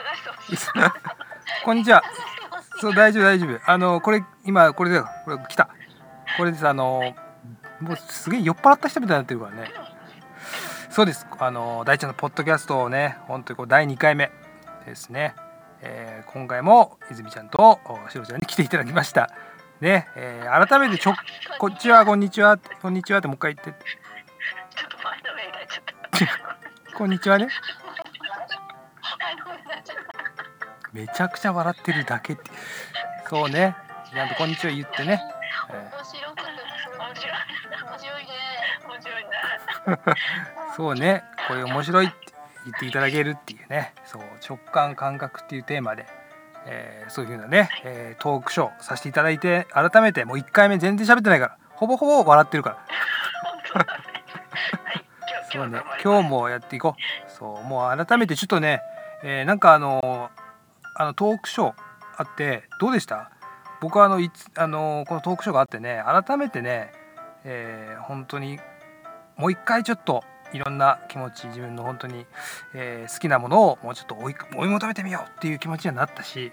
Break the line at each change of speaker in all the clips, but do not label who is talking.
こんにちは。そう大丈夫大丈夫。あのこれ今これだよ。これ来た。これです。あのもうすげえ酔っ払った人みたいになってるからね。そうです。あの大ちゃんのポッドキャストをね本当にこう第2回目ですね、えー今回も泉ちゃんとおしろちゃんに来ていただきました。ね、えー改めてちょこんにちはこんにちはこんにちはってもう一回言って。こんにちはね
めちゃ
くちゃ笑ってるだけって。そうね。ちゃんとこんにちは言ってね、えー
面白く面白い面白いね面白いね
そうね。これ面白いって言っていただけるっていうね。そう。直感感覚っていうテーマで、えーそういうふうなね、えートークショーさせていただいて改めてもう1回目全然喋ってないから。ほぼほぼ笑ってるから。そうね。
日
今日もやっていこう。そう。もう改めてちょっとね、えーなんかあのあのトークショーあってどうでした？僕はあのいつあのこのトークショーがあってね改めてね、えー本当にもう一回ちょっといろんな気持ち自分の本当に、えー好きなものをもうちょっと追い追い求めてみようっていう気持ちにはなったし、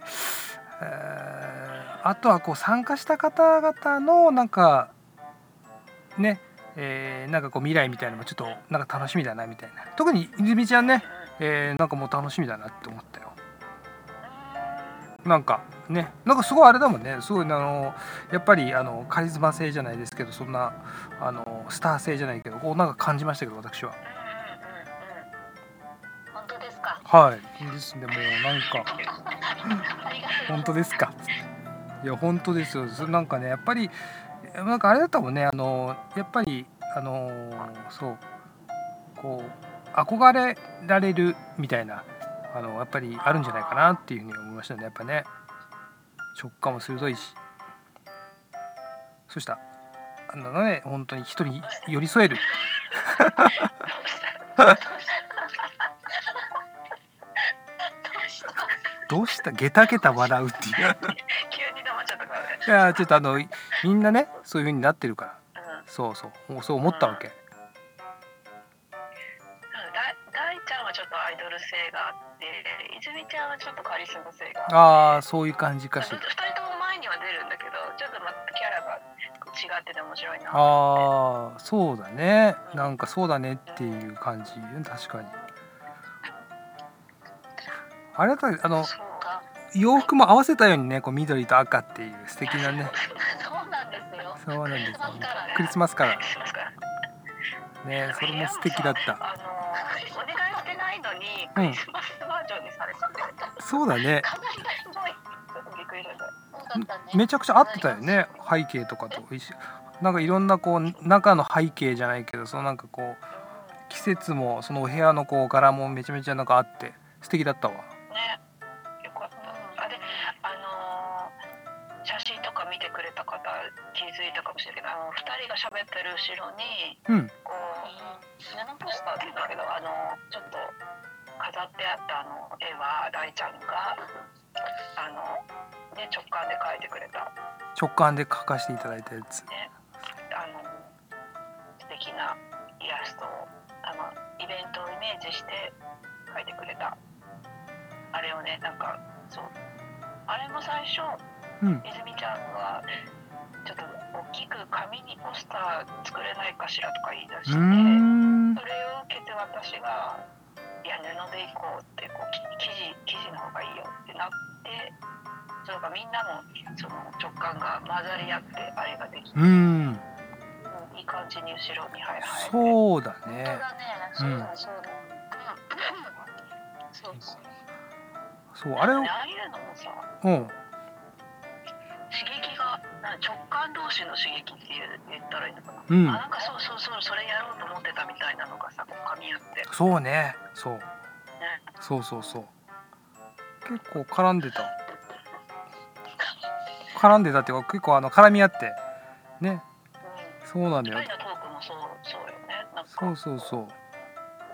えーあとはこう参加した方々のなんかねえーなんかこう未来みたいなのもちょっとなんか楽しみだなみたいな。特に泉ちゃんね、えーなんかもう楽しみだなって思ったよ。なんかねなんかすごいあれだもんね。すごいあのやっぱりあのカリスマ性じゃないですけどそんなあのスター性じゃないけどこうなんか感じましたけど私は。
本当ですか？
はい。ですねもうなんか。本当ですか？いや本当ですよ。そなんかねやっぱりなんかあれだったもんねあのやっぱりあのそう。こう憧れられるみたいなあのやっぱりあるんじゃないかなっていうふうに思いましたね。やっぱね。直感も鋭いし。そしたあのね本当に人に寄り添える。どうした？ゲタゲタ笑うっていう。いやちょっとあのみんなねそういう風になってるから。
うん。
そうそう。そう思ったわけ
って泉ちゃんはちょっとカリスマ性があ
ああそういう感じかし
2
ら
人とも前には出るんだけどちょっとまたキャラが違ってて面白いな
ああそうだね。なんかそうだねっていう感じ。確かに。あれだったらあの洋服も合わせたようにねこう緑と赤っていう素敵なね。
そうなんですよ。
そうなんですよ。
クリスマスカラーね
クリスマスカラ
クリスマスカラー。
ーねそれも素敵だった
ないのにク
うん。
リスマスバージョンにされてて、
そうだね。
かなりすごいびっくりした
めちゃくちゃ合ってたよね背景とかと一緒。なんかいろんなこう中の背景じゃないけどそのなんかこう季節もそのお部屋のこう柄もめちゃめちゃなんかあって素敵だったわ。
ね。よかった。あであのー写真とか見てくれた方気づいたかもしれないけどあの2人が喋ってる後ろに
うん。
こう布ポスターって言うんだけどあのちょっと飾ってあったあの絵は大ちゃんがあの、ね、直感で描いてくれた。
直感で描かせていただいたやつ。
ねあの素敵なイラストをあのイベントをイメージして描いてくれた。あれをねなんかそう。あれも最初
うん。
泉ちゃんがちょっと大きく紙にポスター作れないかしらとか言い出して
ん。
それを受けて私が「いや布でいこう」ってこうき生地生地の方がいいよってなってそうかみんなのその直感が混ざり合ってあれができて、
うーん。
うんいい感じに後ろに入る
そうだ
本
ね
当だねそうだそうだ、そうそう
そうあれを
ああいうのもさ
うん
直感同士の刺激っていう言ったらいいのかな、
うん。
あなんかそうそうそうそれやろうと思ってたみたいなのがさこう噛み合って。ね
そうね。そう。そうそうそう。結構絡んでた。絡んでたっていうか結構あの絡み合って。ね。
うん
そうなんだよ。
二人のトークもそうそうよね。なんか。
そうそうそう。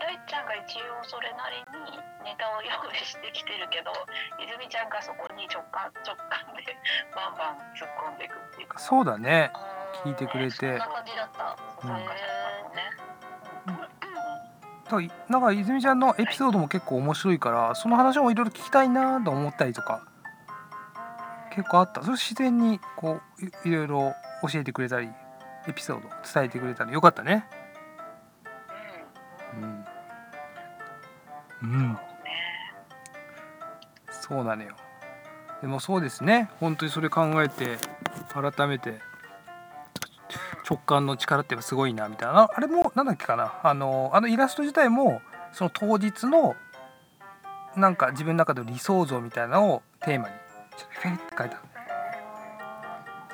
大ちゃんが一応それなりにネタを用意してきてるけど泉ちゃんがそこに直感直感でバンバン突っ込んでいくっていうか。
そうだね。聞いて
ね
くれて。
そんな感じだった。
うん。
参加者さん。もね、うん
なんか泉ちゃんのエピソードも結構面白いからその話もいろいろ聞きたいなと思ったりとか結構あった。それ自然にこういいろいろ教えてくれたりエピソード伝えてくれたりよかったね。
うん。
うん、うん、
ね。
そうなのよでもそうですね。本当にそれ考えて改めて直感の力ってすごいなみたいな。ああれもなんだっけかな。あのあのイラスト自体もその当日のなんか自分の中での理想像みたいなのをテーマに。ちょっとフェイって書いてある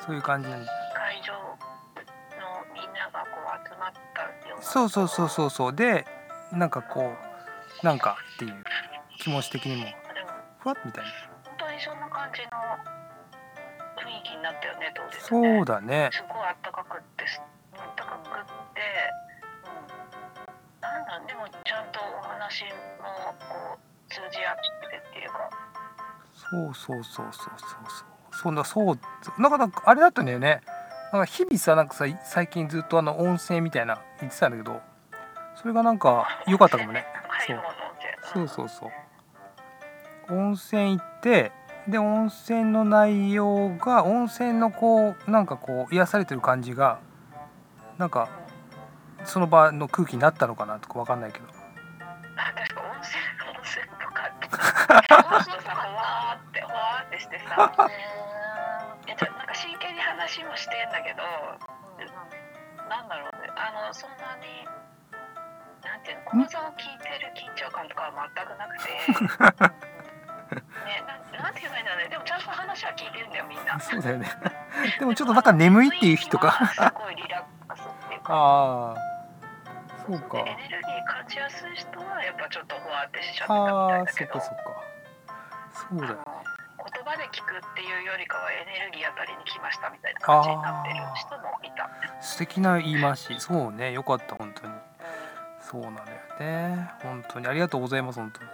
そういう感じなんで。
会場のみんながこう集まったような。
そうそうそうそうそう。でなんかこうなんかっていう気持ち的にもふわっみたいな
感じの雰囲気になったよね当日ね。
そうだね。
すごいあったかくってすあったかくって、うん、なんだでもちゃんとお話もこう通じ合ってっていうか。
そうそうそうそうそう。そうそんなそうなんかなんかあれだったんだよね。なんか日々さなんかさ最近ずっとあの温泉みたいな言ってたんだけどそれがなんか良かったかもね。
最後の温泉
そうそうそう。温泉行ってで温泉の内容が温泉のこうなんかこう癒されてる感じがなんかその場の空気になったのかなとかわかんないけど。
あ確か温泉温泉とかって温泉さほわーってほわーってしてさ。えちょなんか真剣に話もしてんだけどなんだろうね。あのそんなになんていうの講座を聞いてる緊張感とかは全くなくて。ね なんて言えばいいんだろうね。でもちゃんと話は聞いてるんだよみんな。
そうだよね。でもちょっとなんか眠いっていう人か。
すごいリラックスっていうか
ああそうか。
エネルギー感じやすい人はやっぱちょっとふわってしちゃってたみた
ああ
いだけど。
そっかそっか。そうだよね。
言葉で聞くっていうよりかはエネルギーあたりに来ましたみたいな感じになってる人もいた。
素敵な言い回し。そうね。よかった本当に。そうなのよね。本当に。ありがとうございます本当に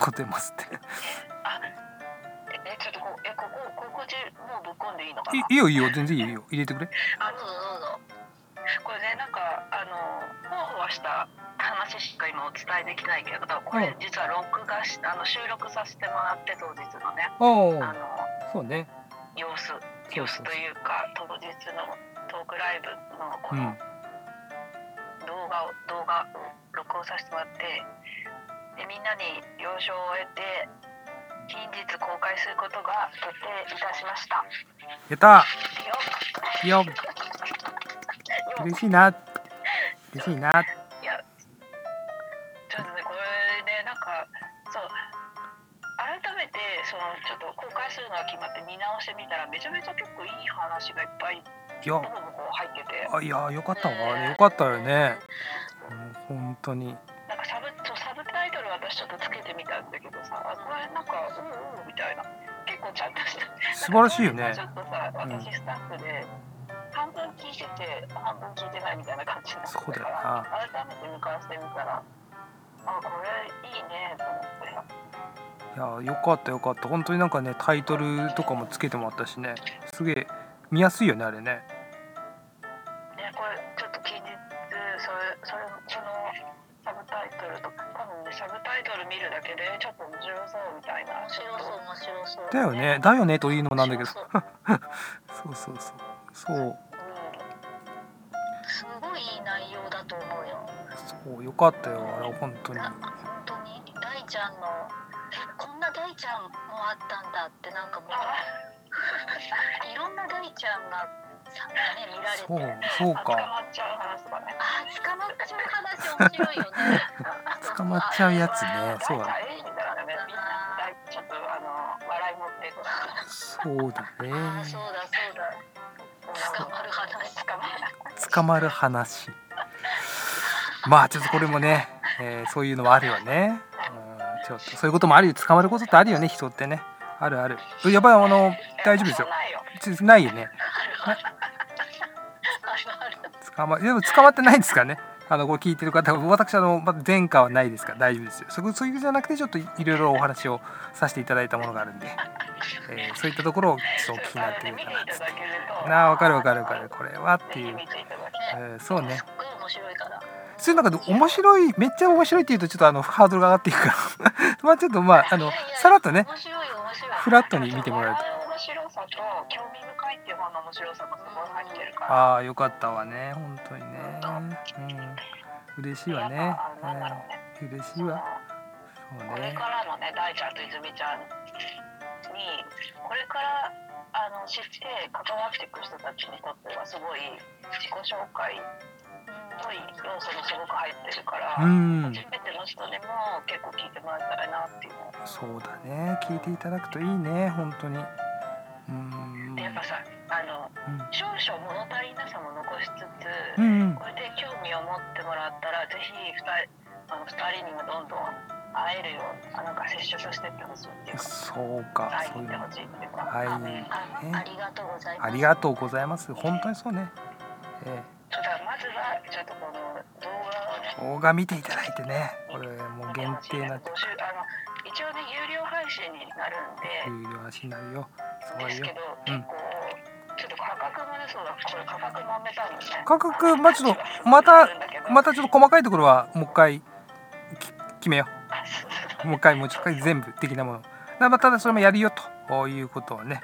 こてますって。
あ、え、えちょっとこう、え、ここ、ここじもうぶっこんでいいのかな？
いいいよいいよ。全然いいよ。入れてくれ。
あ
どうぞどうぞ。
これね、なんか、あの、ほわほわした話しか今お伝えできないけど、これ実は録画し、あの収録させてもらって当日のね、あの
そうね。
様子、様子というか当日のトークライブのこの
うん。
動画を動画を録音させてもらってでみんなに了承を得て近日公開することが決定いたしました。よ
やったよ嬉しいな。嬉しいな。い
やちょっとねこれねなんかそう。改めてそのちょっと公開するのが決まって見直してみたらめちゃめちゃ結構いい話がいっぱい
いやあいやよかったわ。よかったよね。うん本当に
だけどさこれなんかうんうんみたいな。結構ちゃんとした。
素晴らしいよね。
ちょっとさ私スタッフで半分聞いてて半分聞いてないみたいな感じになってた
そうだよ
か
な。
ら改めて見返してみたらあこれいいねと思って。
いやよかったよかった本当になんかねタイトルとかもつけてもらったしねすげえ見やすいよねあれね
るだけでちょっと面白そうみたいな。
面白そう面白そう。
だよね。だよねというのもなんだけど。
そう。
そうそうそう。そう。
うん。
すごいいい内容だと思うよ。
そうよかったよあれ本当に。
な本当に？大ちゃんのえこんな大ちゃんもあったんだってなんかもう。いろんな大ちゃんがさんがね見られて。
そうそうか。
まっちゃう話とかね。
あー捕まっちゃう話面白いよね。
捕まっちゃうやつね。そうだ。そうだね。
捕まる話。
捕ま
あちょっとこれもね、えーそういうのもあるよね、うん、ちょっとそういうこともあるよ。捕まることってあるよね人ってね。あるある。やばいあの大丈夫ですよ。
ないよ。
ね。捕までも捕まってないですからねあのこれ聞いてる方私あの前科はないですか？ら大丈夫ですよ。そこそういうじゃなくてちょっといろいろお話をさせていただいたものがあるんで、えーそういったところをちょっと気になってるかなっつって。
見ていただけると
なあわかるわかるわかる。これはっていう。えーそうね。そういう中で面白いめっちゃ面白いっていうとちょっとあのハードルが上がっていくから。まあちょっとまああのさらっとねフラットに見てもらえるとああよかったわね本当にね。うん嬉しいわね。
う
ん嬉しいわ。そう
これ
ね
からのね大ちゃんと泉ちゃんにこれからあの知って関わっていく人たちにとってはすごい自己紹介っぽい要素もすごく入ってるから、
うん。
初めての人にも結構聞いてもらえたらなっていうの
そうだね。聞いていただくといいね本当に。うん。
でやっぱさあの
うん。
少々物足りなさしつつ、
うんうん。
これで興味を持ってもらったらぜひ2人あの二人にもどんどん会えるようあなんか接触してってほしいっていうか。
そうか
会い
そういうの
に行ってほしいっていうか、
はい。
ありがとうございます。
ありがとうございます。本当にそうね。え
そうだまずはちょっとこの動画をね
え動画見ていただいてね。これもう限定な
募集あの一応ね有料配信になるんで、
有料なしになるよ。そうよ。
ですけど、結構ちょっと価格
まあちょっとまたまたちょっと細かいところはもう一回き決めよう。もう一回もう一回全部的なもの。だまあただそれもやるよということをね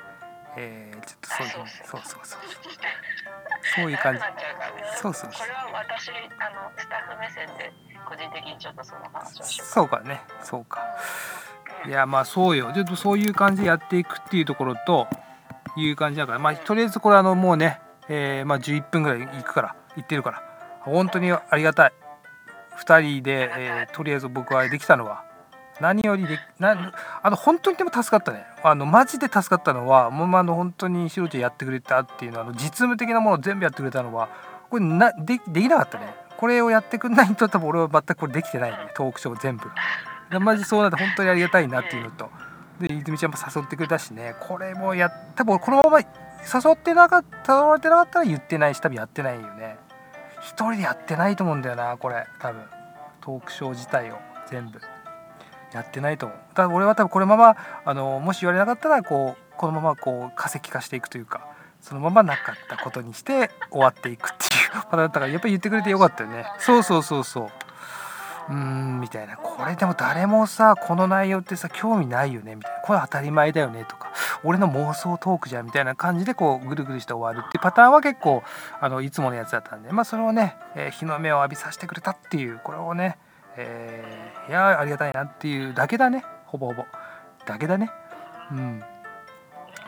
えー、ちょっとそういうそうそう。そうそういう感じ。そうそうそう
これは私あのスタッフ目線で個人的にちょっとその話を
そうかね。そうか。いやまあそうよ。ちょっとそういう感じでやっていくっていうところという感じだからまあとりあえずこれあのもうね、えーまあ11分ぐらい行くから行ってるから本当にありがたい。2人で、えーとりあえず僕はできたのは何よりでなあの本当にでも助かったね。あのマジで助かったのはもうまあの本当にしろちゃんやってくれたっていうのはあの実務的なものを全部やってくれたのはこれなでできなかったね。これをやってくんないと多分俺は全くこれできてないね。トークショー全部が。マジそうなって本当にありがたいなっていうのとで泉ちゃんも誘ってくれたしね。これもや多分このまま誘ってなかった誘われてなかったら言ってないし多分やってないよね。一人でやってないと思うんだよなこれ。多分。トークショー自体を全部。やってないと思う。ただ俺は多分これままあのもし言われなかったらこうこのままこう化石化していくというかそのままなかったことにして終わっていくっていう。パターンだったからやっぱり言ってくれてよかったよね。そうそうそうそう。うーんみたいな。これでも誰もさこの内容ってさ興味ないよねみたいな。これ当たり前だよねとか俺の妄想トークじゃんみたいな感じでこうぐるぐるして終わるっていうパターンは結構あのいつものやつだったんでまあそれをね、えー日の目を浴びさせてくれたっていうこれをね、えーいやーありがたいなっていうだけだね。ほぼほぼ。だけだね。うん。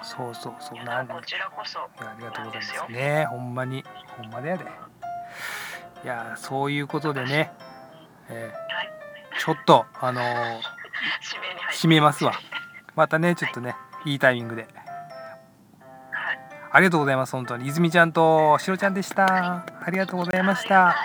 そうそうそう。なん
こちらこそ。
いやありがとうございます。ねほんまに。ほんまだよね。いやそういうことでね、えー
はい
ちょっとあのー
締め
ますわ。またねちょっとねいいタイミングで。
はい。
ありがとうございます本当に。泉ちゃんとしろちゃんでした。ありがとうございました